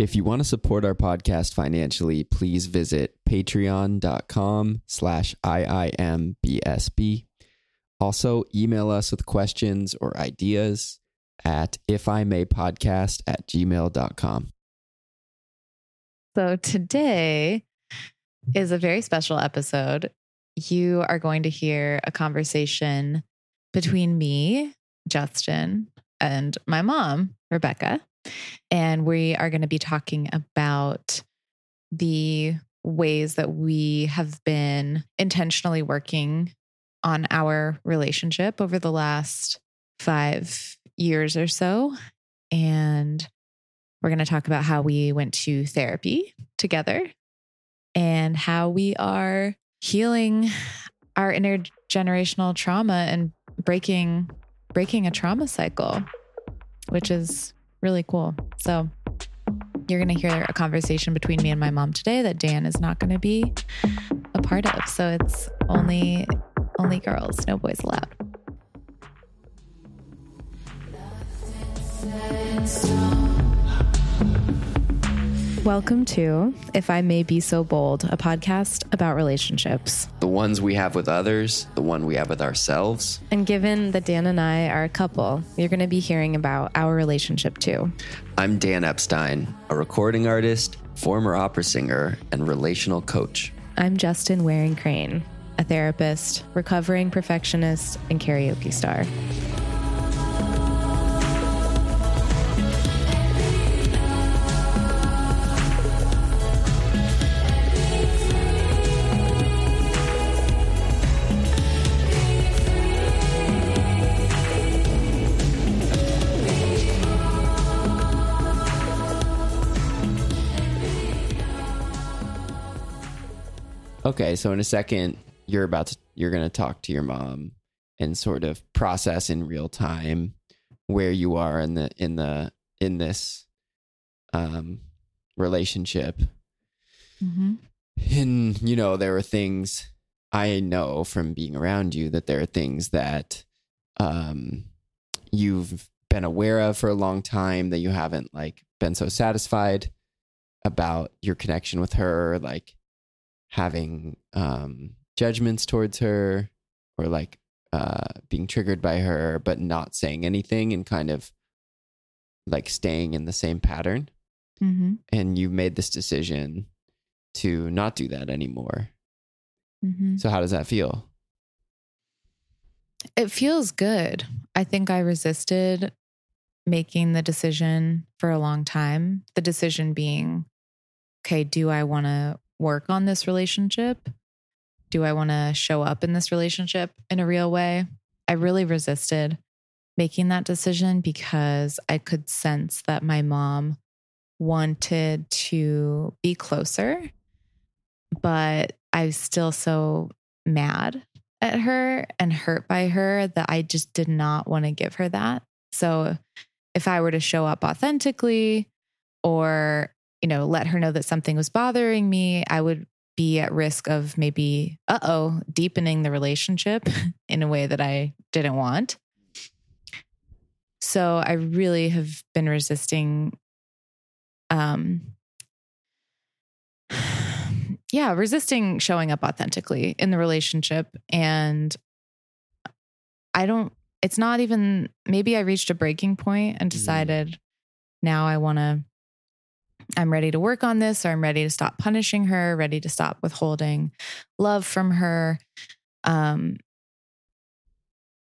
If you want to support our podcast financially, please visit patreon.com slash IIMBSB. Also, email us with questions or ideas at ifimaypodcast at gmail.com. So today is a very special episode. You are going to hear a conversation between me, Justin, and my mom, Rebecca. And we are going to be talking about the ways that we have been intentionally working on our relationship over the last five years or so. And we're going to talk about how we went to therapy together and how we are healing our intergenerational trauma and breaking breaking a trauma cycle, which is really cool. So you're going to hear a conversation between me and my mom today that Dan is not going to be a part of. So it's only only girls, no boys allowed. Welcome to If I May Be So Bold, a podcast about relationships. The ones we have with others, the one we have with ourselves. And given that Dan and I are a couple, you're going to be hearing about our relationship too. I'm Dan Epstein, a recording artist, former opera singer, and relational coach. I'm Justin Waring Crane, a therapist, recovering perfectionist, and karaoke star. Okay, so in a second, you're about to you're going to talk to your mom and sort of process in real time where you are in the in the in this um relationship. Mm-hmm. And you know, there are things I know from being around you that there are things that um you've been aware of for a long time that you haven't like been so satisfied about your connection with her like having um, judgments towards her or like uh, being triggered by her, but not saying anything and kind of like staying in the same pattern. Mm-hmm. And you made this decision to not do that anymore. Mm-hmm. So, how does that feel? It feels good. I think I resisted making the decision for a long time. The decision being, okay, do I want to work on this relationship? Do I want to show up in this relationship in a real way? I really resisted making that decision because I could sense that my mom wanted to be closer, but I was still so mad at her and hurt by her that I just did not want to give her that. So if I were to show up authentically or you know, let her know that something was bothering me, I would be at risk of maybe, uh oh, deepening the relationship in a way that I didn't want. So I really have been resisting, um, yeah, resisting showing up authentically in the relationship. And I don't, it's not even, maybe I reached a breaking point and decided mm. now I want to I'm ready to work on this, or I'm ready to stop punishing her, ready to stop withholding love from her. Um,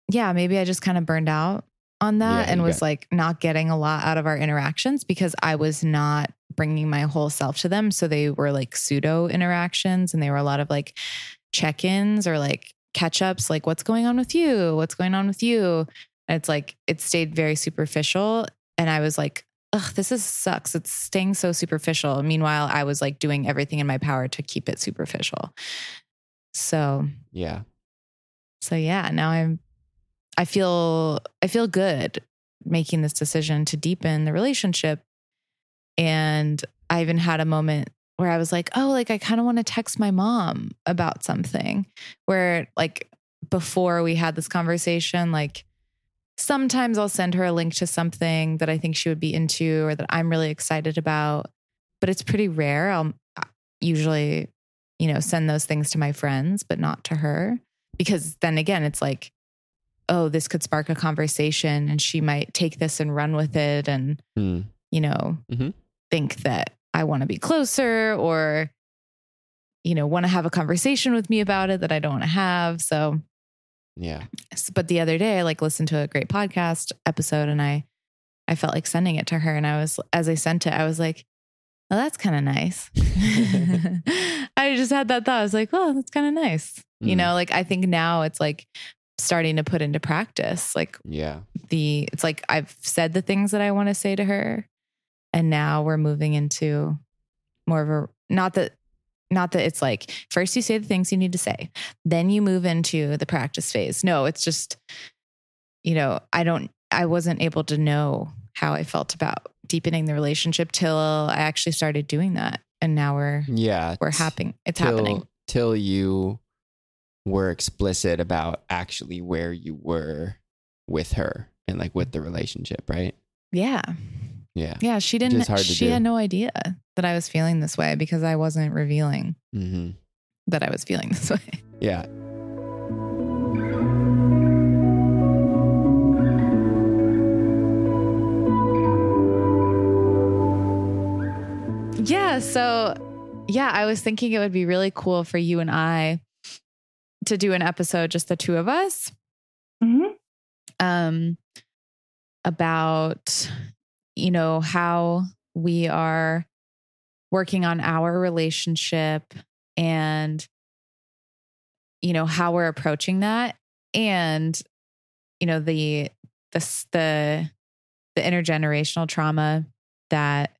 yeah, maybe I just kind of burned out on that yeah, and was like not getting a lot out of our interactions because I was not bringing my whole self to them. So they were like pseudo interactions and they were a lot of like check ins or like catch ups, like, what's going on with you? What's going on with you? And it's like, it stayed very superficial. And I was like, ugh, this is sucks. It's staying so superficial. Meanwhile, I was like doing everything in my power to keep it superficial. So yeah. So yeah, now I'm I feel I feel good making this decision to deepen the relationship. And I even had a moment where I was like, oh, like I kind of want to text my mom about something. Where like before we had this conversation, like sometimes I'll send her a link to something that I think she would be into or that I'm really excited about. but it's pretty rare. I'll uh, usually, you know, send those things to my friends, but not to her because then again, it's like, oh, this could spark a conversation and she might take this and run with it and, Hmm. you know, Mhm. think that I want to be closer or, you know, want to have a conversation with me about it that I don't want to have. So, Yeah. But the other day i like listened to a great podcast episode and i i felt like sending it to her and i was as i sent it i was like oh that's kind of nice i just had that thought i was like oh that's kind of nice you Mm. know like i think now it's like starting to put into practice like Yeah. the it's like i've said the things that i want to say to her and now we're moving into more of a not that not that it's like first you say the things you need to say then you move into the practice phase no it's just you know i don't i wasn't able to know how i felt about deepening the relationship till i actually started doing that and now we're Yeah. we're happening it's till, happening till you were explicit about actually where you were with her and like with the relationship, right? yeah Yeah. yeah she didn't is hard to she do. had no idea that i was feeling this way because i wasn't revealing hmm that i was feeling this way Yeah. Yeah. So, yeah, I was thinking it would be really cool for you and I to do an episode, just the two of us, Mhm. um, about, you know, how we are working on our relationship and, you know, how we're approaching that. And, you know, the, the, the, the intergenerational trauma that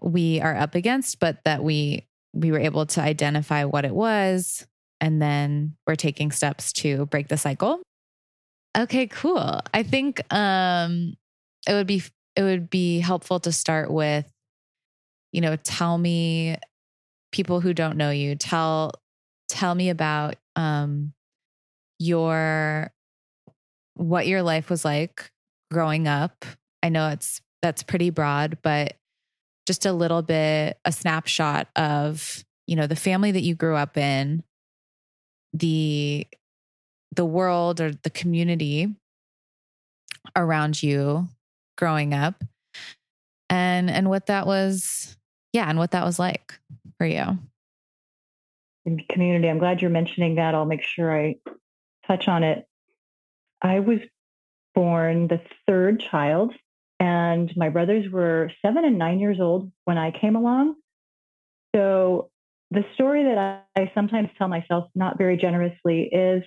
we are up against, but that we we were able to identify what it was, and then we're taking steps to break the cycle. Okay, cool. I think um, it would be it would be helpful to start with, you know, tell me people who don't know you. Tell tell me about um, your what your life was like growing up. I know it's that's pretty broad, but just a little bit a snapshot of you know the family that you grew up in the the world or the community around you growing up and and what that was yeah and what that was like for you In community. I'm glad you're mentioning that. I'll make sure I touch on it. I was born the third child, and my brothers were seven and nine years old when I came along. So, the story that I, I sometimes tell myself, not very generously, is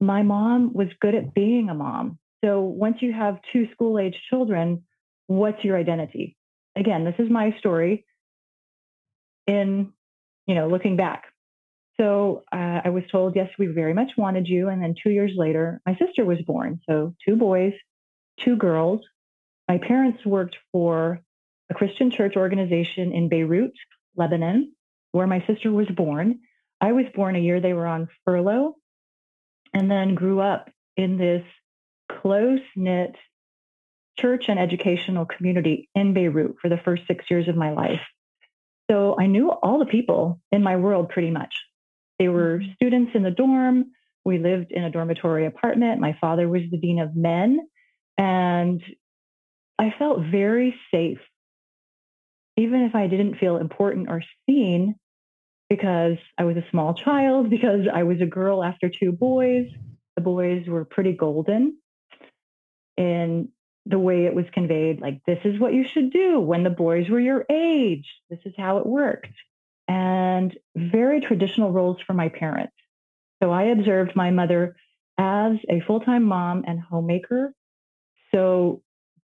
my mom was good at being a mom. So, once you have two school age children, what's your identity? Again, this is my story in, you know, looking back. So uh, I was told, yes, we very much wanted you. And then two years later, my sister was born. So two boys, two girls. My parents worked for a Christian church organization in Beirut, Lebanon, where my sister was born. I was born a year they were on furlough and then grew up in this close knit church and educational community in Beirut for the first six years of my life. So I knew all the people in my world pretty much. They were Mhm. students in the dorm. We lived in a dormitory apartment. My father was the dean of men. And I felt very safe, even if I didn't feel important or seen, because I was a small child, because I was a girl after two boys. The boys were pretty golden in the way it was conveyed like, this is what you should do when the boys were your age. This is how it worked and very traditional roles for my parents. So I observed my mother as a full time mom and homemaker. So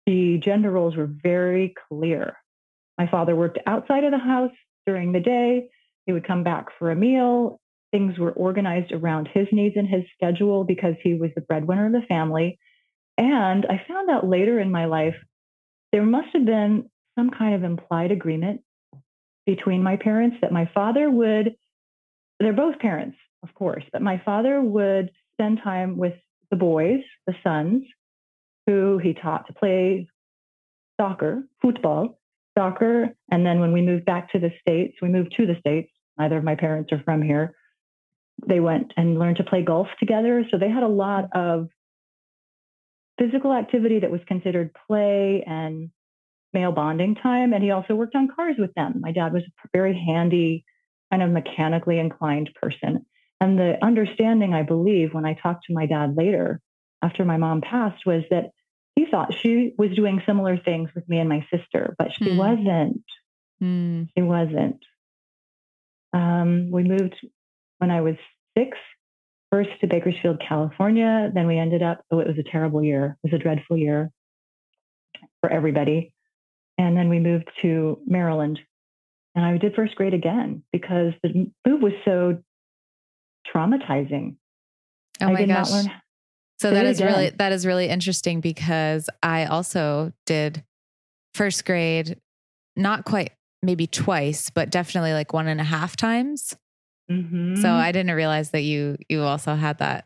the gender roles were very clear. My father worked outside of the house during the day. He would come back for a meal. Things were organized around his needs and his schedule because he was the breadwinner of the family. And I found out later in my life, there must have been some kind of implied agreement between my parents that my father would, they're both parents, of course, but my father would spend time with the boys, the sons, who he taught to play soccer, football, soccer. And then when we moved back to the States, we moved to the States. Neither of my parents are from here. They went and learned to play golf together. So they had a lot of physical activity that was considered play and male bonding time. And he also worked on cars with them. My dad was a very handy, kind of mechanically inclined person. And the understanding, I believe, when I talked to my dad later after my mom passed, was that he thought she was doing similar things with me and my sister, but she mm. wasn't. Mm. She wasn't. Um, we moved when I was six, first to Bakersfield, California. Then we ended up, oh, it was a terrible year. It was a dreadful year for everybody. And then we moved to Maryland. And I did first grade again because the move was so traumatizing. Oh my gosh. so that is again. really that is really interesting because I also did first grade, not quite maybe twice, but definitely like one and a half times. Mm-hmm. So I didn't realize that you you also had that.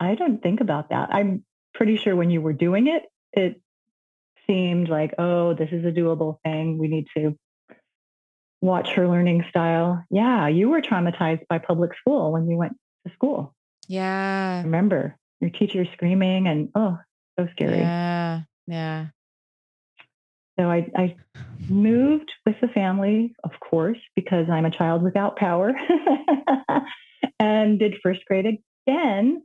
I didn't think about that. I'm pretty sure when you were doing it, it seemed like, oh, this is a doable thing. We need to watch her learning style. Yeah, you were traumatized by public school when you went to school. Yeah. Remember your teacher screaming and oh, so scary. Yeah. Yeah. So I, I moved with the family, of course, because I'm a child without power, and did first grade again.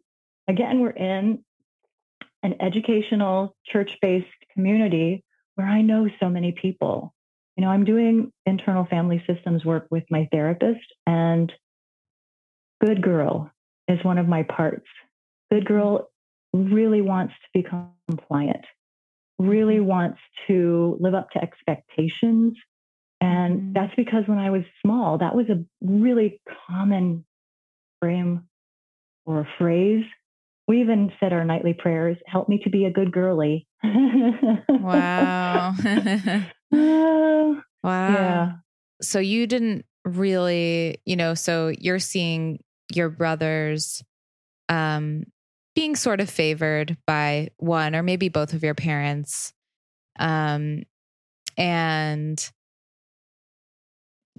Again, we're in an educational church based community where I know so many people. You know, I'm doing internal family systems work with my therapist, and Good Girl is one of my parts. Good Girl really wants to become compliant really wants to live up to expectations. And mm-hmm. that's because when I was small, that was a really common frame or a phrase. We even said our nightly prayers, help me to be a good girly. wow. wow. Yeah. So you didn't really, you know, so you're seeing your brothers um being sort of favored by one or maybe both of your parents um, and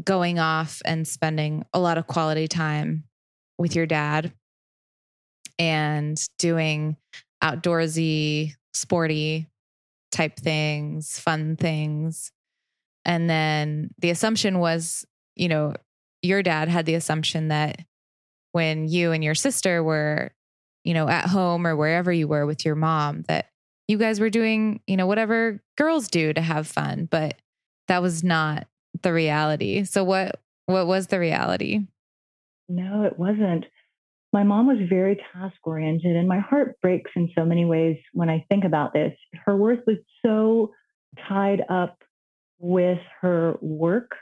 going off and spending a lot of quality time with your dad and doing outdoorsy, sporty type things, fun things. And then the assumption was, you know, your dad had the assumption that when you and your sister were you know, at home or wherever you were with your mom that you guys were doing, you know, whatever girls do to have fun, but that was not the reality. So what what was the reality? No, it wasn't. My mom was very task oriented and my heart breaks in so many ways when I think about this. Her worth was so tied up with her work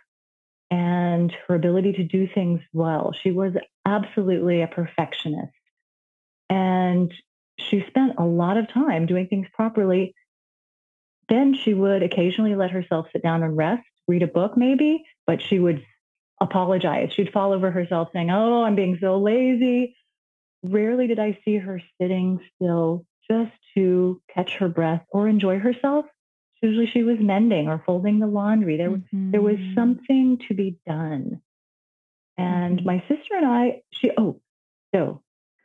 and her ability to do things well. She was absolutely a perfectionist. And she spent a lot of time doing things properly. Then she would occasionally let herself sit down and rest, read a book maybe, but she would apologize. She'd fall over herself saying, Oh, I'm being so lazy. Rarely did I see her sitting still just to catch her breath or enjoy herself. Usually she was mending or folding the laundry. There, mm-hmm. there was mm-hmm. something to be done. And mm-hmm. my sister and I, she, oh, so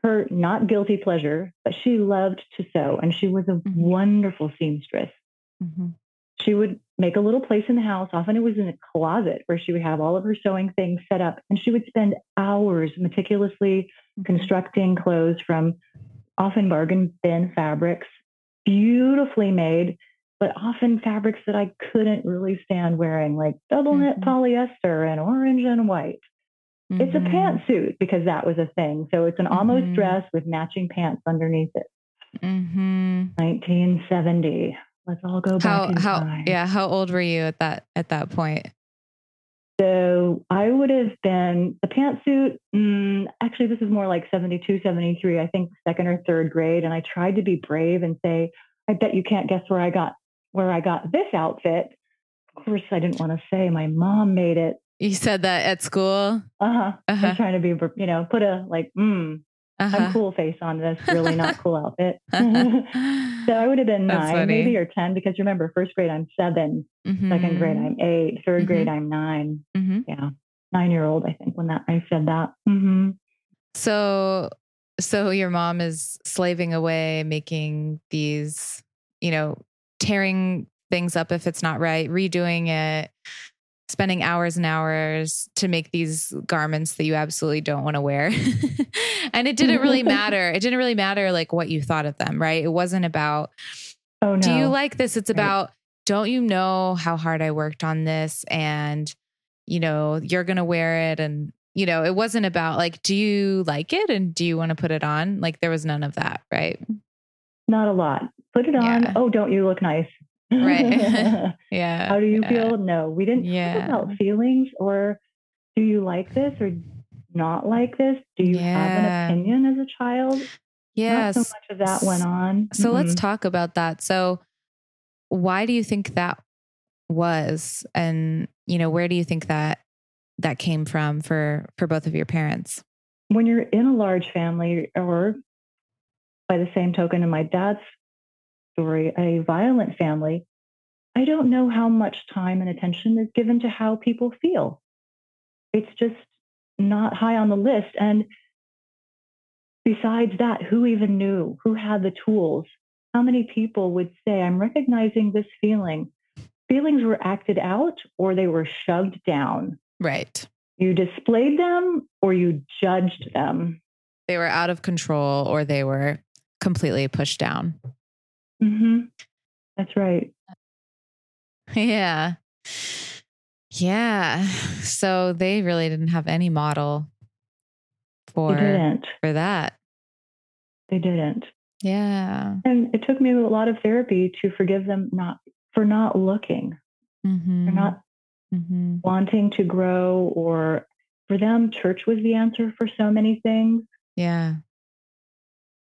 her not guilty pleasure, but she loved to sew and she was a mm-hmm. wonderful seamstress. Mm-hmm. She would make a little place in the house. Often it was in a closet where she would have all of her sewing things set up and she would spend hours meticulously mm-hmm. constructing clothes from often bargain bin fabrics, beautifully made, but often fabrics that I couldn't really stand wearing, like double knit mm-hmm. polyester and orange and white. Mm-hmm. It's a mm-hmm. pantsuit because that was a thing. So it's an almost mm-hmm. dress with matching pants underneath it. Mm-hmm. 1970. Let's all go back. How how time. yeah? How old were you at that at that point? So I would have been the pantsuit. Mm, actually, this is more like 72, 73. I think second or third grade. And I tried to be brave and say, "I bet you can't guess where I got where I got this outfit." Of course, I didn't want to say my mom made it. You said that at school? Uh-huh. uh-huh. I'm trying to be, you know, put a like, mm, Uh-huh. I'm cool face on this really not cool outfit. so I would have been That's nine, funny. maybe or 10, because remember, first grade, I'm 7 second grade, I'm eight, third grade, I'm nine. hmm Yeah. Nine year old, I think, when that I said that. hmm So, so your mom is slaving away, making these, you know, tearing things up if it's not right, redoing it, spending hours and hours to make these garments that you absolutely don't want to wear. and it didn't really matter. It didn't really matter like what you thought of them, right? It wasn't about Oh, no. do you like this? It's Right. about, don't you know how hard I worked on this? And, you know, you're going to wear it. And, you know, it wasn't about like, do you like it? And do you want to put it on? Like, there was none of that. Right. Not a lot. Put it on. Yeah. Oh, don't you look nice? Right. Yeah. How do you yeah, feel? No, we didn't Yeah. talk about feelings or do you like this or not like this? Do you have an opinion as a child? Yes. Not so much of that went on. So let's mm-hmm. talk about that. So, why do you think that was, and you know, where do you think that that came from for for both of your parents? when you're in a large family, or by the same token, in my dad's story, a violent family, I don't know how much time and attention is given to how people feel. It's just not high on the list. And besides that, who even knew? Who had the tools? How many people would say, I'm recognizing this feeling? Feelings were acted out or they were shoved down. Right. You displayed them or you judged them. They were out of control, or they were completely pushed down. Hmm That's right. Yeah. Yeah. So they really didn't have any model for for that. They didn't. Yeah. And it took me a lot of therapy to forgive them not for not looking, Mm-hmm. for not hmm wanting to grow, or for them, church was the answer for so many things. Yeah.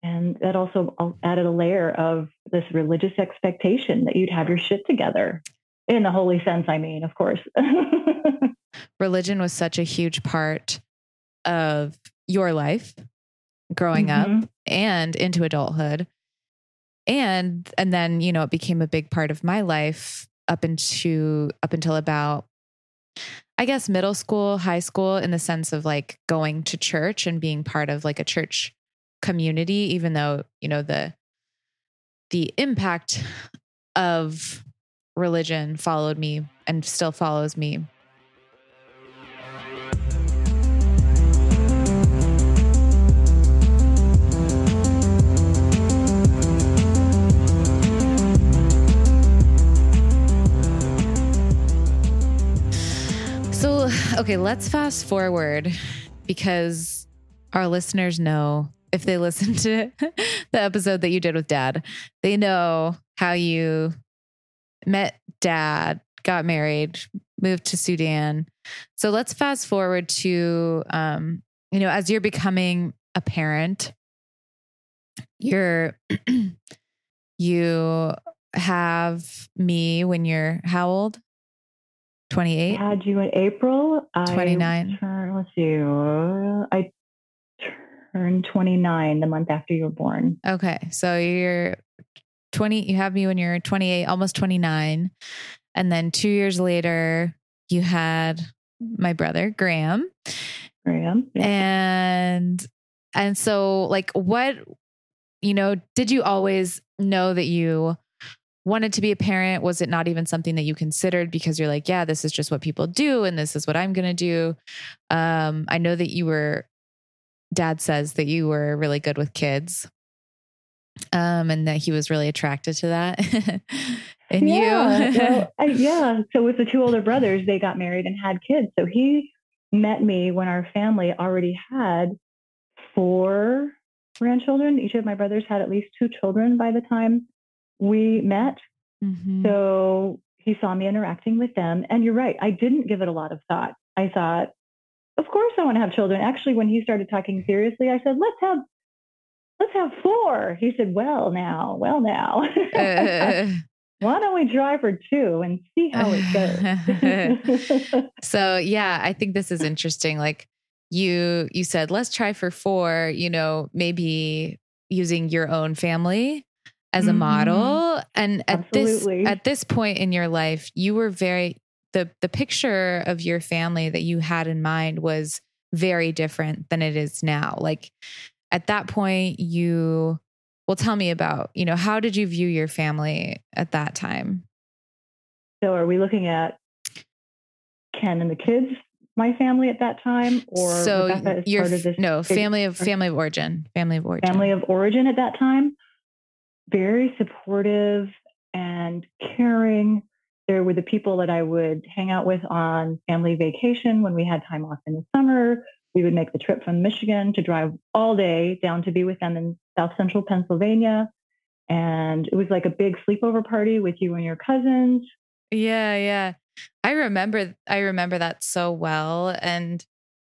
And that also added a layer of this religious expectation that you'd have your shit together. In the holy sense, I mean, of course. Religion was such a huge part of your life growing Mhm. up and into adulthood. And and then, you know, it became a big part of my life up into up until about I guess middle school, high school in the sense of like going to church and being part of like a church community even though, you know, the the impact of religion followed me and still follows me. So, okay, let's fast forward because our listeners know if they listen to the episode that you did with dad, they know how you met dad, got married, moved to Sudan. So let's fast forward to, um, you know, as you're becoming a parent, you're, you have me when you're how old? I 28? had you in April. I 29. Turn, let's see. I turned 29 the month after you were born. Okay. So you're 20, you have me when you're 28, almost 29. And then two years later, you had my brother, Graham. Graham. Yeah. And, and so, like, what, you know, did you always know that you wanted to be a parent? Was it not even something that you considered because you're like, yeah, this is just what people do and this is what I'm going to do? Um, I know that you were, dad says that you were really good with kids um, and that he was really attracted to that. and yeah, you, well, I, yeah. So with the two older brothers, they got married and had kids. So he met me when our family already had four grandchildren. Each of my brothers had at least two children by the time we met. Mhm. So he saw me interacting with them. And you're right, I didn't give it a lot of thought. I thought, of course I want to have children. Actually, when he started talking seriously, I said, let's have let's have four. He said, Well now, well now. Uh, Why don't we try for two and see how it goes? so yeah, I think this is interesting. Like you you said let's try for four you know maybe using your own family as a Mhm. model and at Absolutely. this at this point in your life you were very the the picture of your family that you had in mind was very different than it is now like at that point you well tell me about you know how did you view your family at that time So are we looking at Ken and the kids, my family at that time, or so Rebecca your part of this no family of family of origin family of origin family of origin at that time? Very supportive and caring. There were the people that I would hang out with on family vacation when we had time off in the summer. We would make the trip from Michigan to drive all day down to be with them in South Central Pennsylvania. And it was like a big sleepover party with you and your cousins. Yeah, yeah. I remember I remember that so well and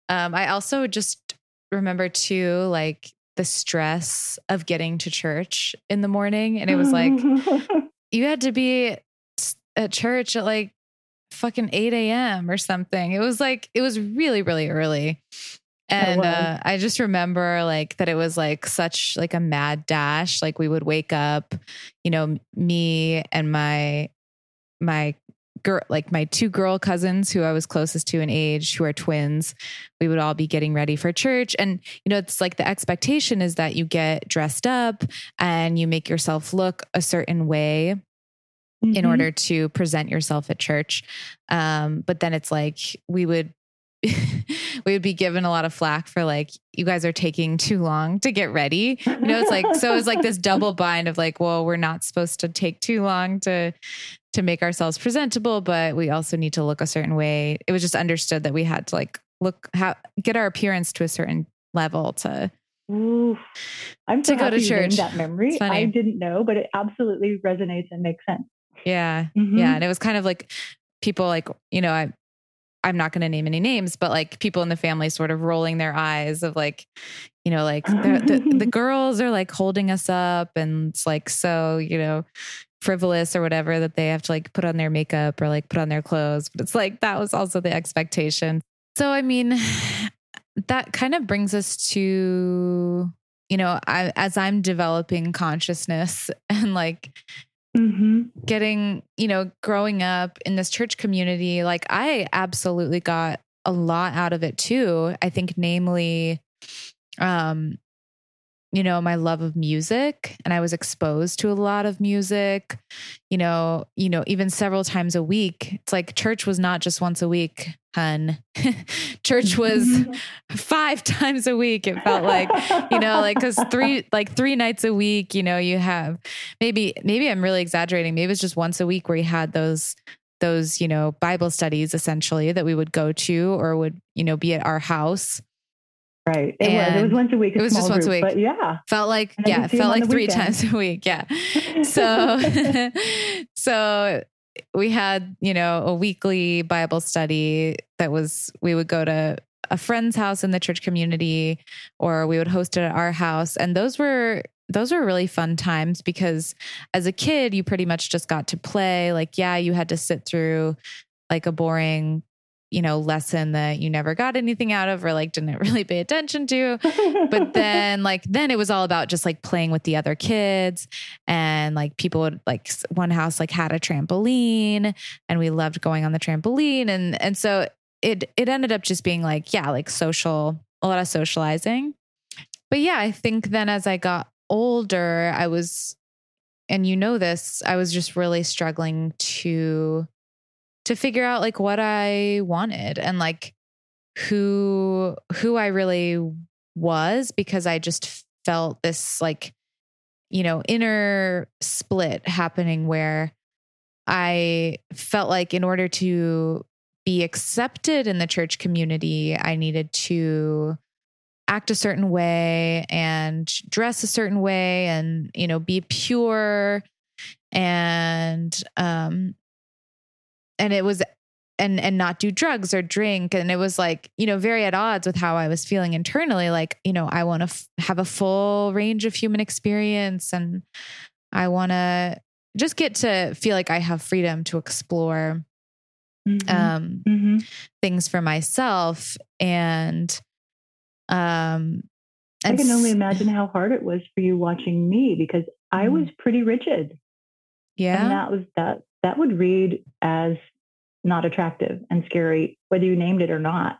um I also just remember too like the stress of getting to church in the morning and it was like you had to be at church at like fucking 8 a.m. or something. It was like it was really, really early. And uh, I just remember like that it was like such like a mad dash. Like we would wake up, you know, me and my my girl like my two girl cousins who I was closest to in age, who are twins, we would all be getting ready for church. And, you know, it's like the expectation is that you get dressed up and you make yourself look a certain way in Mhm. order to present yourself at church. Um, but then it's like we would we would be given a lot of flack for like you guys are taking too long to get ready. You know, it's like so it's like this double bind of like, well, we're not supposed to take too long to to make ourselves presentable, but we also need to look a certain way. It was just understood that we had to like look how get our appearance to a certain level to Oof. I'm so To go to happy you named church. That memory, I didn't know, but it absolutely resonates and makes sense. Yeah, Mhm. Yeah. And it was kind of like people like, you know, I I'm not going to name any names, but like people in the family sort of rolling their eyes of like, you know, like the, the, the girls are like holding us up and it's like so, you know, frivolous or whatever that they have to like put on their makeup or like put on their clothes. But it's like that was also the expectation. So, I mean, that kind of brings us to, you know, I, as I'm developing consciousness and like Mhm. getting, you know, growing up in this church community, like I absolutely got a lot out of it too. I think namely um you know, my love of music and I was exposed to a lot of music, you know, you know, even several times a week. It's like church was not just once a week, hun. church was mm-hmm. five times a week it felt like you know like because three like three nights a week you know you have maybe maybe i'm really exaggerating maybe it's just once a week where you had those those you know bible studies essentially that we would go to or would you know be at our house Right. It was. It was once a week. it was just once a week. But yeah. felt like And yeah felt like three weekend. times a week yeah so so we had you know a weekly bible study that was we would go to a friend's house in the church community or we would host it at our house and those were those were really fun times because as a kid you pretty much just got to play like yeah you had to sit through like a boring you know lesson that you never got anything out of or like didn't really pay attention to. But then like then it was all about just like playing with the other kids. And like people would like one house like had a trampoline and we loved going on the trampoline. And and so it it ended up just being like yeah like social a lot of socializing. But yeah i think then as i got older i was and you know this i was just really struggling to to figure out like what i wanted and like who who i really was because I just felt this like, you know, inner split happening where I felt like in order to be accepted in the church community, I needed to act a certain way and dress a certain way and, you know, be pure and um and it was and and not do drugs or drink and it was like you know very at odds with how i was feeling internally like you know i want to f- have a full range of human experience and i want to just get to feel like i have freedom to explore Mhm. um Mhm. things for myself and Um, I can only imagine how hard it was for you watching me because I mm. was pretty rigid. Yeah. And that was that that would read as not attractive and scary, whether you named it or not.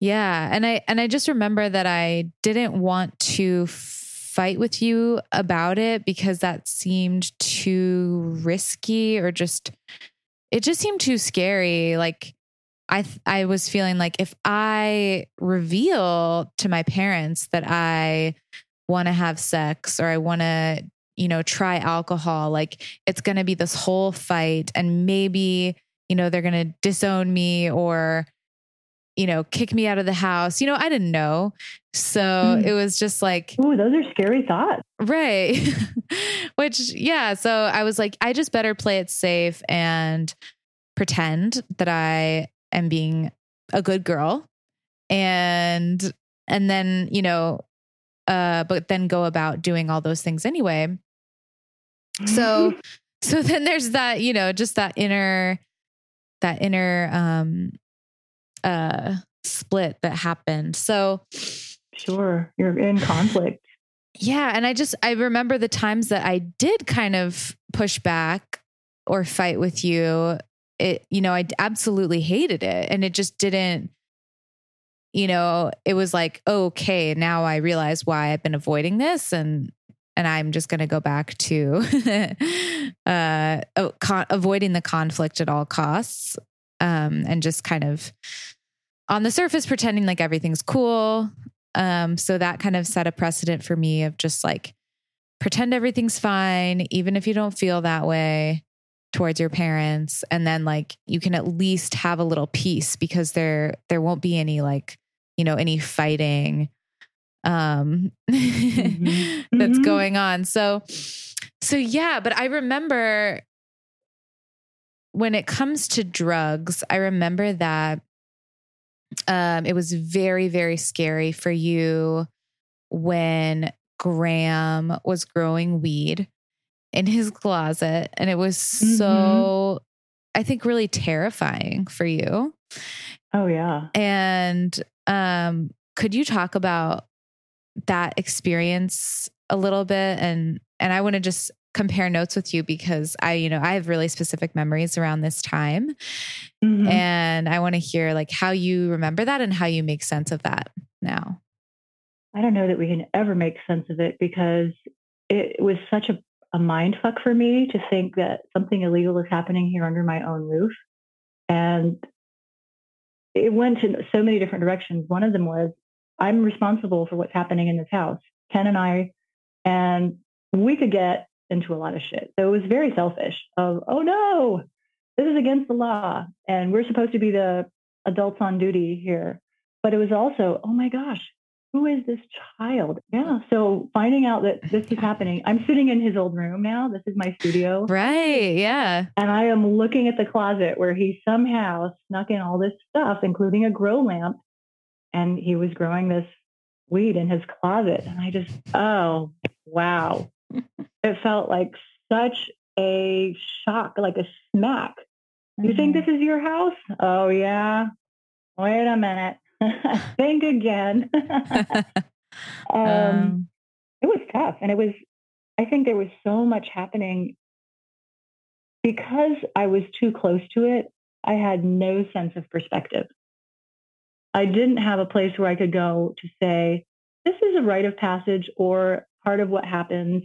Yeah. And I and I just remember that I didn't want to fight with you about it because that seemed too risky or just it just seemed too scary. Like I I was feeling like if I reveal to my parents that I want to have sex or I want to, you know, try alcohol, like it's going to be this whole fight and maybe, you know, they're going to disown me or you know, kick me out of the house. You know, I didn't know. So mm. it was just like, Ooh, those are scary thoughts. Right. Which, yeah. So I was like, I just better play it safe and pretend that I am being a good girl. And, and then, you know, uh, but then go about doing all those things anyway. So, so then there's that, you know, just that inner, that inner, um, uh, split that happened. So, sure, you're in conflict. Yeah. And I just, I remember the times that I did kind of push back or fight with you. It, you know, I absolutely hated it. And it just didn't, you know, it was like, okay, now I realize why I've been avoiding this. And, and I'm just going to go back to uh, con- avoiding the conflict at all costs um, and just kind of on the surface pretending like everything's cool. Um, so that kind of set a precedent for me of just like pretend everything's fine, even if you don't feel that way towards your parents. And then like you can at least have a little peace because there there won't be any like, you know, any fighting um mm-hmm. that's mm-hmm. going on. So so yeah, but I remember when it comes to drugs, I remember that um, it was very, very scary for you when Graham was growing weed in his closet. And it was mm-hmm. so, I think, really terrifying for you. Oh, yeah. And um, could you talk about that experience a little bit? And and I want to just compare notes with you because I, you know, I have really specific memories around this time. Mm-hmm. And I want to hear like how you remember that and how you make sense of that now. I don't know that we can ever make sense of it because it was such a, a mind fuck for me to think that something illegal is happening here under my own roof. And it went in so many different directions. One of them was I'm responsible for what's happening in this house. Ken and I, and we could get into a lot of shit. So it was very selfish of, oh no, this is against the law. And we're supposed to be the adults on duty here. But it was also, oh my gosh, who is this child? Yeah. So finding out that this is happening, I'm sitting in his old room now. This is my studio. Right. Yeah. And I am looking at the closet where he somehow snuck in all this stuff, including a grow lamp. And he was growing this weed in his closet. And I just, oh, wow it felt like such a shock, like a smack. Mm-hmm. You think mm-hmm. this is your house? Oh, yeah. Wait a minute. think again. um, um, it was tough. And it was, I think there was so much happening because I was too close to it. I had no sense of perspective. I didn't have a place where I could go to say, this is a rite of passage or part of what happens.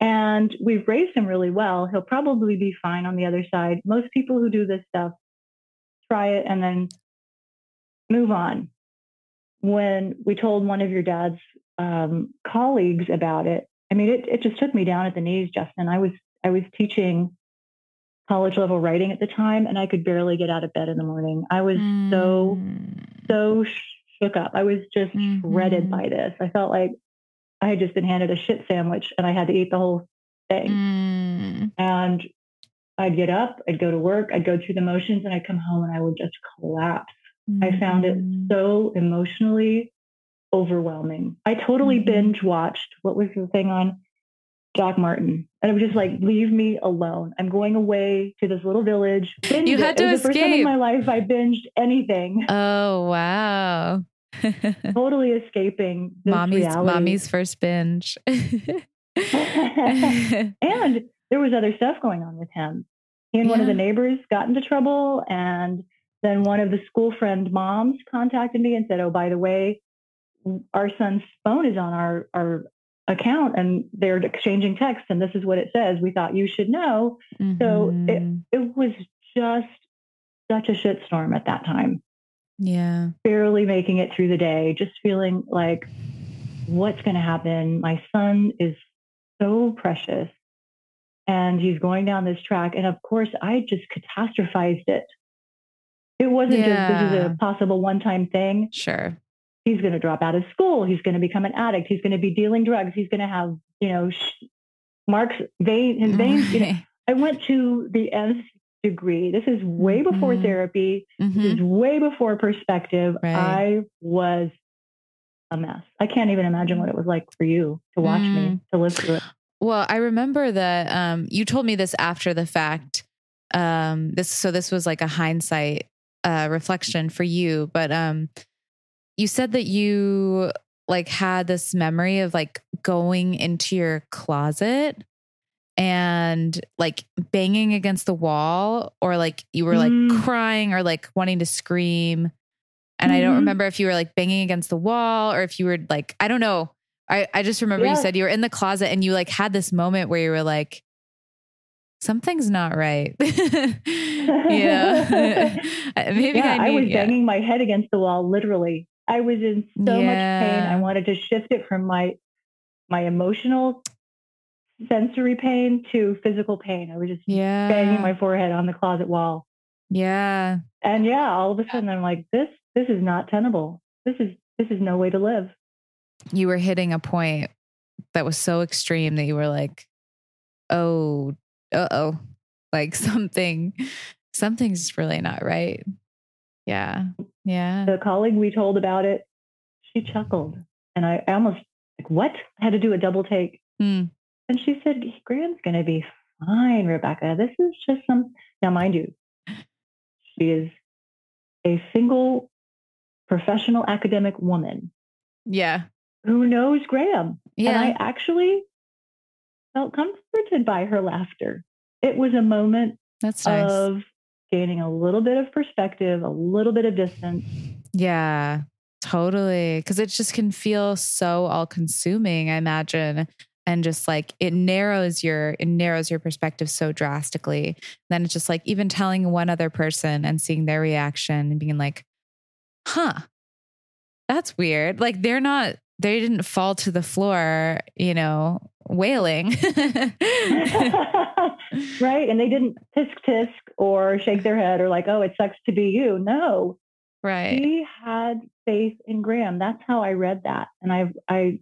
And we've raised him really well. He'll probably be fine on the other side. Most people who do this stuff try it and then move on. When we told one of your dad's um, colleagues about it, I mean, it, it just took me down at the knees, Justin. I was I was teaching college level writing at the time, and I could barely get out of bed in the morning. I was mm. so so shook up. I was just mm-hmm. shredded by this. I felt like I had just been handed a shit sandwich and I had to eat the whole thing. Mm. And I'd get up, I'd go to work, I'd go through the motions, and I'd come home and I would just collapse. Mm. I found it mm. so emotionally overwhelming. I totally mm. binge watched what was the thing on Doc Martin. And it was just like, leave me alone. I'm going away to this little village. Binge you had it. to it was escape. the first time in my life I binged anything. Oh, wow. totally escaping mommy's reality. mommy's first binge. and there was other stuff going on with him. He and one of the neighbors got into trouble, and then one of the school friend moms contacted me and said, "Oh, by the way, our son's phone is on our our account, and they're exchanging texts, and this is what it says. We thought you should know." So Mhm. It was just such a shitstorm at that time. yeah. Barely making it through the day, just feeling like, "What's going to happen? My son is so precious." and he's going down this track. And of course, I just catastrophized it. It wasn't just this is a possible one time thing. Sure. He's going to drop out of school. He's going to become an addict. He's going to be dealing drugs. He's going to have, you know, sh- Mark's vein, his veins. You know, I went to the nth degree. This is way before Mhm. therapy. This Mhm. is way before perspective. Right. I was a mess. I can't even imagine what it was like for you to watch me, Mm. to live through it. Well, I remember that um, you told me this after the fact. Um, this so this was like a hindsight uh, reflection for you, but um, you said that you like had this memory of like going into your closet and like banging against the wall, or like you were like Mm. crying or like wanting to scream. And I don't Mhm. remember if you were like banging against the wall or if you were like, I don't know. I, I just remember you said you were in the closet and you like had this moment where you were like, something's not right. yeah. Maybe yeah, I I, need, was yeah. banging my head against the wall, literally. I was in so much pain. I wanted to shift it from my my emotional sensory pain to physical pain. I was just yeah. banging my forehead on the closet wall. yeah. And yeah, all of a sudden I'm like, this this is not tenable. This is this is no way to live. You were hitting a point that was so extreme that you were like, oh, uh oh. Like something, something's really not right. Yeah. Yeah. The colleague we told about it, she chuckled. And I almost like, what? I had to do a double take. Hmm. And she said, Graham's going to be fine, Rebecca. This is just some. Now, mind you, she is a single professional academic woman Yeah. who knows Graham. Yeah. And I actually felt comforted by her laughter. It was a moment That's nice. of gaining a little bit of perspective, a little bit of distance. Yeah, totally. Because it just can feel so all consuming, I imagine. And just like it narrows your it narrows your perspective so drastically. Then it's just like even telling one other person and seeing their reaction and being like, huh, that's weird. Like they're not they didn't fall to the floor, you know, wailing. right. And they didn't tisk tisk or shake their head or like, oh, it sucks to be you. No, right. he had faith in Graham. That's how I read that. And I, I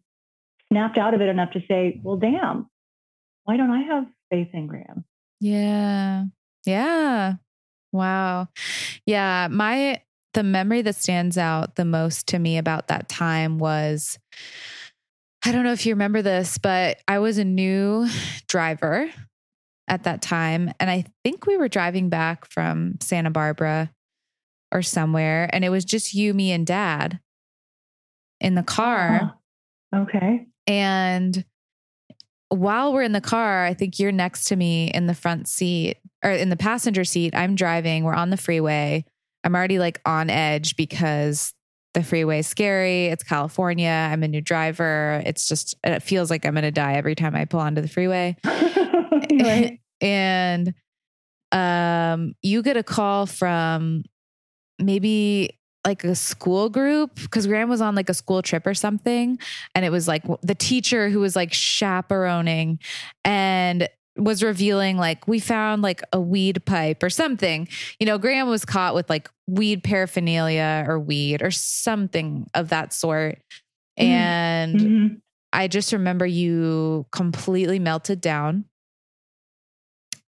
snapped out of it enough to say, well, damn, why don't I have faith in Graham? Yeah. Yeah. Wow. Yeah. My, the memory that stands out the most to me about that time was I don't know if you remember this, but I was a new driver at that time. And I think we were driving back from Santa Barbara or somewhere. And it was just you, me, and dad in the car. Uh, okay. And while we're in the car, I think you're next to me in the front seat or in the passenger seat. I'm driving, we're on the freeway. I'm already like on edge because the freeway is scary. It's California. I'm a new driver. It's just, it feels like I'm going to die every time I pull onto the freeway. right. and um, you get a call from maybe like a school group because Graham was on like a school trip or something. And it was like the teacher who was like chaperoning and was revealing like we found like a weed pipe or something. You know, Graham was caught with like weed paraphernalia or weed or something of that sort. Mm. And Mhm. I just remember you completely melted down.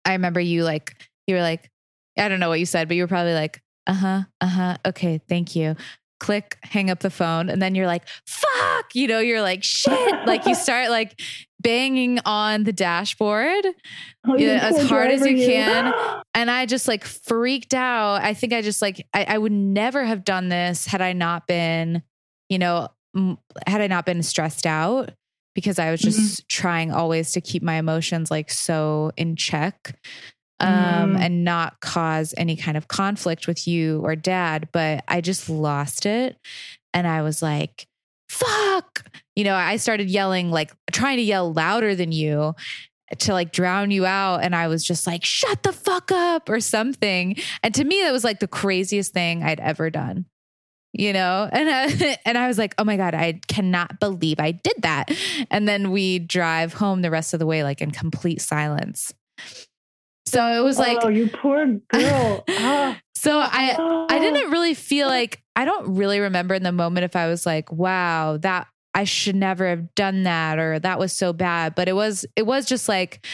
I remember you like, you were like, I don't know what you said, but you were probably like, uh huh, uh huh. Okay, thank you. Click, hang up the phone. And then you're like, fuck, you know, you're like, shit. like you start like banging on the dashboard Oh, you Yeah, as hard as driver, you can. and I just like freaked out. I think I just like, I, I would never have done this had I not been you know, had I not been stressed out because I was just mm-hmm. trying always to keep my emotions like so in check um, mm. and not cause any kind of conflict with you or dad. But I just lost it. And I was like, fuck. You know, I started yelling, like trying to yell louder than you to like drown you out. And I was just like, shut the fuck up or something. And to me, that was like the craziest thing I'd ever done you know and I, and I was like oh my god I cannot believe I did that and then we drive home the rest of the way like in complete silence so it was like oh you poor girl ah. so I I didn't really feel like I don't really remember in the moment if I was like wow that I should never have done that or that was so bad but it was it was just like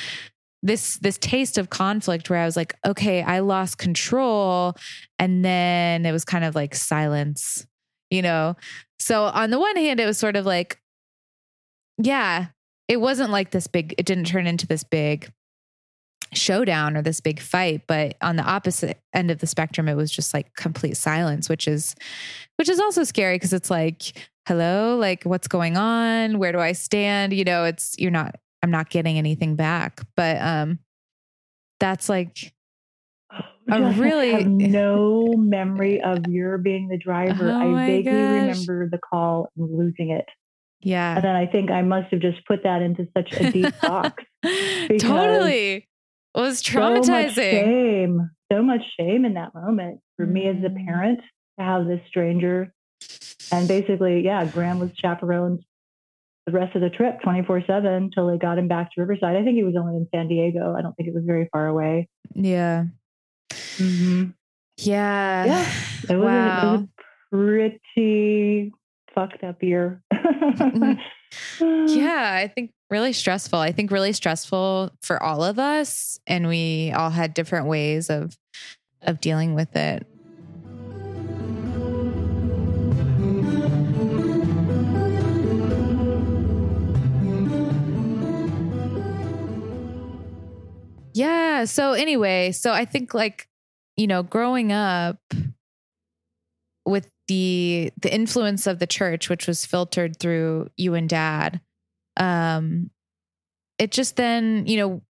this this taste of conflict where I was like, okay, I lost control. And then it was kind of like silence, you know? So on the one hand, it was sort of like, yeah, it wasn't like this big, it didn't turn into this big showdown or this big fight but on the opposite end of the spectrum it was just like complete silence which is which is also scary because it's like hello like what's going on where do i stand you know it's you're not I'm not getting anything back. But um that's like I really have no memory of your being the driver. Oh I vaguely gosh. remember the call and losing it. Yeah. And then I think I must have just put that into such a deep box. totally. It was traumatizing. So much shame. So much shame in that moment for mm. me as a mm. parent to have this stranger. And basically, yeah, Graham was chaperoned the rest of the trip 24 7 till they got him back to Riverside. I think he was only in San Diego. I don't think it was very far away. Yeah. Mm-hmm. Yeah. Yeah. It was, wow. a, it was a pretty fucked up year. Mm-hmm. yeah. I think really stressful. I think really stressful for all of us. And we all had different ways of of dealing with it. Yeah. So anyway, so I think like, you know, growing up with the the influence of the church, which was filtered through you and dad, um, it just then, you know,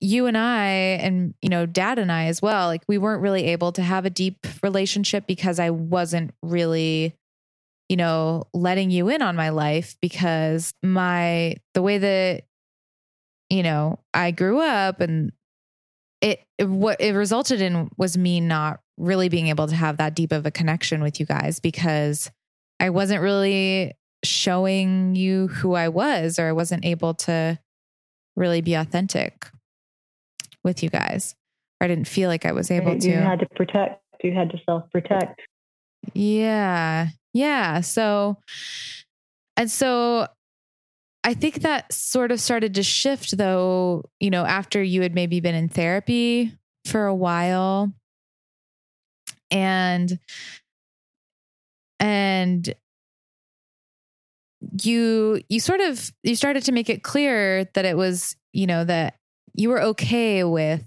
you and I and you know dad and I as well like we weren't really able to have a deep relationship because I wasn't really you know letting you in on my life because my the way that you know, I grew up and it, it, what it resulted in was me not really being able to have that deep of a connection with you guys because I wasn't really showing you who I was or I wasn't able to really be authentic with you guys. Or I didn't feel like I was able right. to. You had to protect. You had to self protect. Yeah. Yeah. So, and so I think that sort of started to shift though, you know, after you had maybe been in therapy for a while. And and you you sort of you started to make it clear that it was, you know, that you were okay with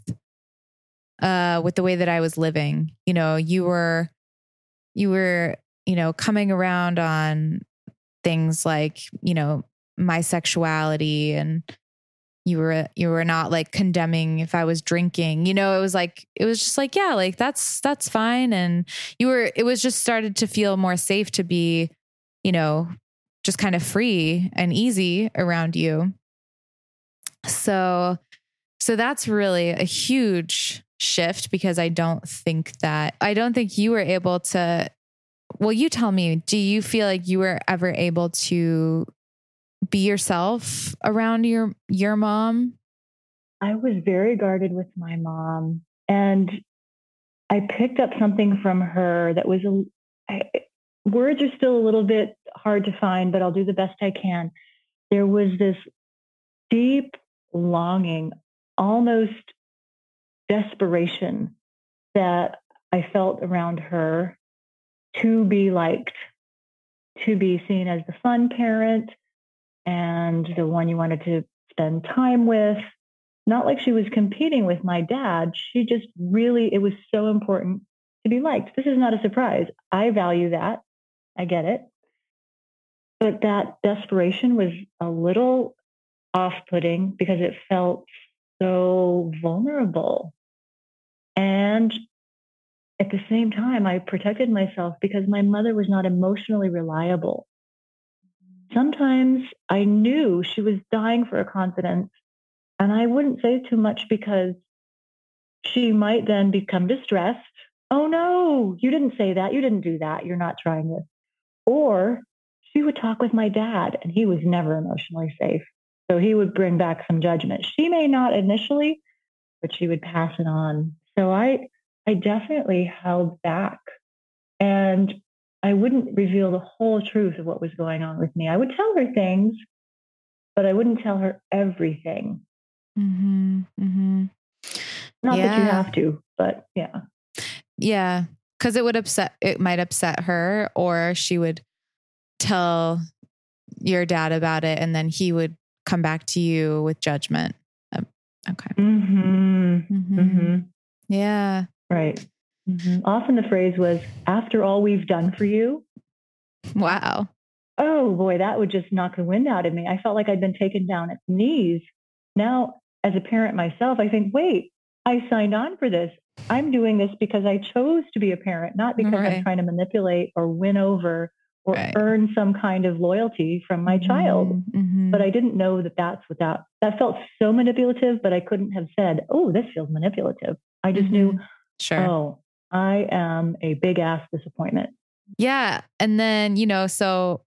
uh with the way that I was living. You know, you were you were, you know, coming around on things like, you know, my sexuality and you were you were not like condemning if I was drinking. You know, it was like it was just like, yeah, like that's that's fine and you were it was just started to feel more safe to be, you know, just kind of free and easy around you. So so that's really a huge shift because I don't think that I don't think you were able to well, you tell me, do you feel like you were ever able to be yourself around your your mom? I was very guarded with my mom and I picked up something from her that was a I, words are still a little bit hard to find, but I'll do the best I can. There was this deep longing, almost desperation that I felt around her to be liked, to be seen as the fun parent, and the one you wanted to spend time with. Not like she was competing with my dad. She just really, it was so important to be liked. This is not a surprise. I value that. I get it. but that desperation was a little off putting because it felt so vulnerable. And at the same time, I protected myself because my mother was not emotionally reliable. Sometimes I knew she was dying for a confidence, and I wouldn't say too much because she might then become distressed. Oh no, you didn't say that. You didn't do that. You're not trying this. Or she would talk with my dad, and he was never emotionally safe. So he would bring back some judgment. She may not initially, but she would pass it on. So I I definitely held back. And I wouldn't reveal the whole truth of what was going on with me. I would tell her things, but I wouldn't tell her everything. Mm-hmm, mm-hmm. Not yeah. that you have to, but yeah. Yeah. Cause it would upset, it might upset her, or she would tell your dad about it and then he would come back to you with judgment. Um, okay. Mm-hmm. Mm-hmm. mm-hmm. Yeah. Right. Mm-hmm. Often the phrase was, after all we've done for you. Wow. Oh boy, that would just knock the wind out of me. I felt like I'd been taken down at knees. Now, as a parent myself, I think, wait, I signed on for this. I'm doing this because I chose to be a parent, not because right. I'm trying to manipulate or win over or right. earn some kind of loyalty from my mm-hmm. child. Mm-hmm. But I didn't know that that's what that that felt so manipulative. But I couldn't have said, "Oh, this feels manipulative." I just mm-hmm. knew, sure. Oh, I am a big ass disappointment. Yeah, and then you know, so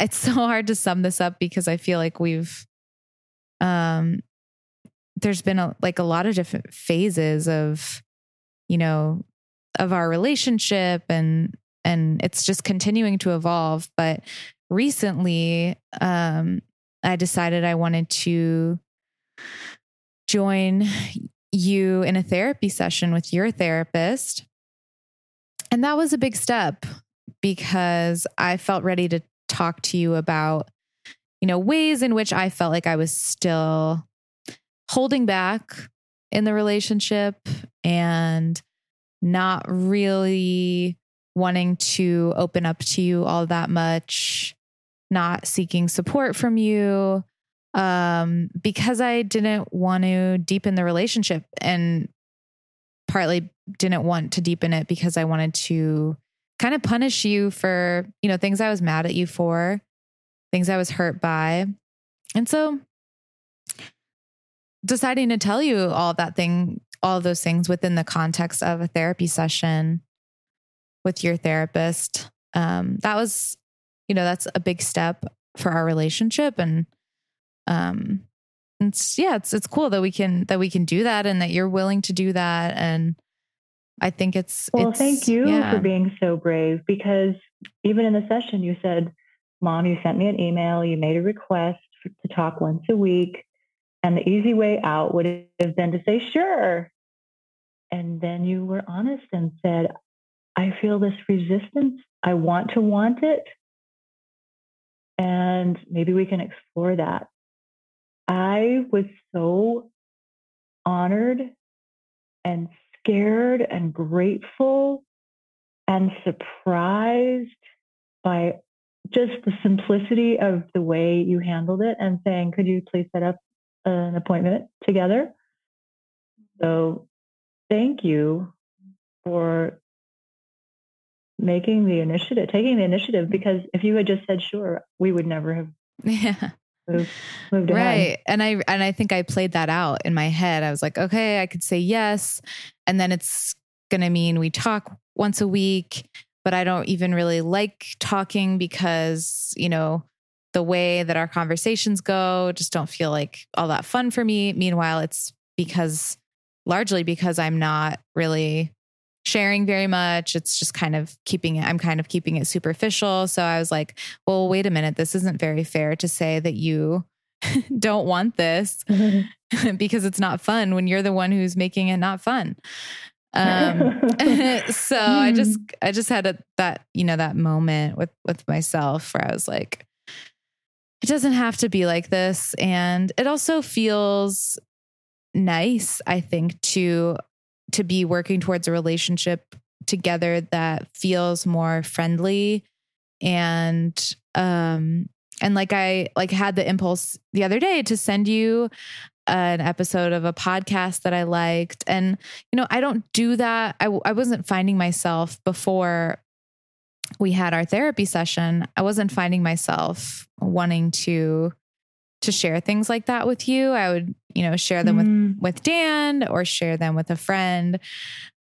it's so hard to sum this up because I feel like we've um there's been a, like a lot of different phases of you know of our relationship and and it's just continuing to evolve but recently um i decided i wanted to join you in a therapy session with your therapist. And that was a big step because i felt ready to talk to you about you know ways in which i felt like i was still holding back in the relationship and not really wanting to open up to you all that much, not seeking support from you um, because I didn't want to deepen the relationship and partly didn't want to deepen it because I wanted to kind of punish you for, you know, things I was mad at you for, things I was hurt by. And so deciding to tell you all that thing, all those things within the context of a therapy session with your therapist, um, that was, you know, that's a big step for our relationship. And, um, it's, yeah, it's, it's cool that we can, that we can do that and that you're willing to do that. And I think it's, well, it's, thank you yeah. for being so brave because even in the session you said, mom, you sent me an email, you made a request to talk once a week. And the easy way out would have been to say, sure. And then you were honest and said, I feel this resistance. I want to want it. And maybe we can explore that. I was so honored and scared and grateful and surprised by just the simplicity of the way you handled it and saying, could you please set up an appointment together? So thank you for making the initiative, taking the initiative, mm. because if you had just said sure, we would never have yeah. Moved, right. And I and I think I played that out in my head. I was like, okay, I could say yes, and then it's gonna mean we talk once a week, but I don't even really like talking because you know the way that our conversations go just don't feel like all that fun for me. Meanwhile, it's because largely because I'm not really sharing very much. It's just kind of keeping it, I'm kind of keeping it superficial. So I was like, well, wait a minute. This isn't very fair to say that you don't want this because it's not fun when you're the one who's making it not fun. Um, so I just, I just had a, that, you know, that moment with, with myself where I was like, it doesn't have to be like this. And it also feels nice, I think, to to be working towards a relationship together that feels more friendly and um and like I like had the impulse the other day to send you an episode of a podcast that I liked. And, you know, I don't do that. I, I wasn't finding myself before we had our therapy session. I wasn't finding myself wanting to to share things like that with you. I would, you know, share them Mm. with with Dan or share them with a friend.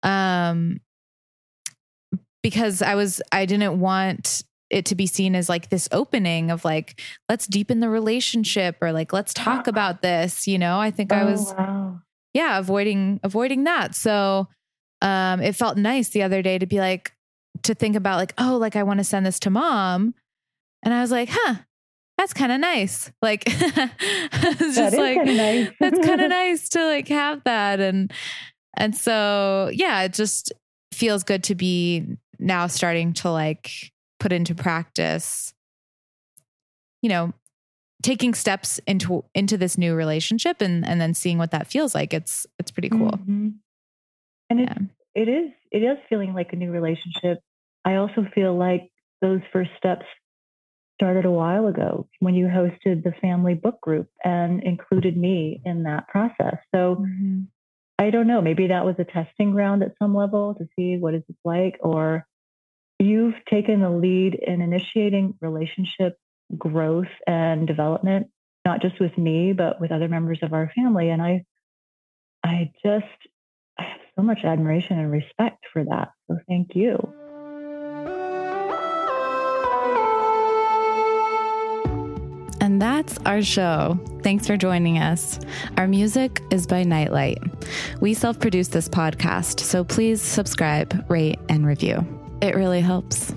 Um because I was I didn't want it to be seen as like this opening of like let's deepen the relationship or like let's talk about this, you know. I think I Oh, was wow. yeah, avoiding avoiding that. So um it felt nice the other day to be like to think about like, oh, like I want to send this to mom. And I was like, huh, that's kind of nice. Like it's just like nice. that's kind of nice to like have that. And and so yeah, it just feels good to be now starting to like put into practice, you know, taking steps into into this new relationship and and then seeing what that feels like. It's it's pretty cool. Mhm. And Yeah. it is it is feeling like a new relationship. I also feel like those first steps started a while ago when you hosted the family book group and included me in that process. So Mhm. I don't know, maybe that was a testing ground at some level to see what is it like or you've taken the lead in initiating relationship growth and development not just with me but with other members of our family and I I just I have so much admiration and respect for that. So thank you. That's our show. Thanks for joining us. Our music is by Nightlight. We self produce this podcast, so please subscribe, rate, and review. It really helps.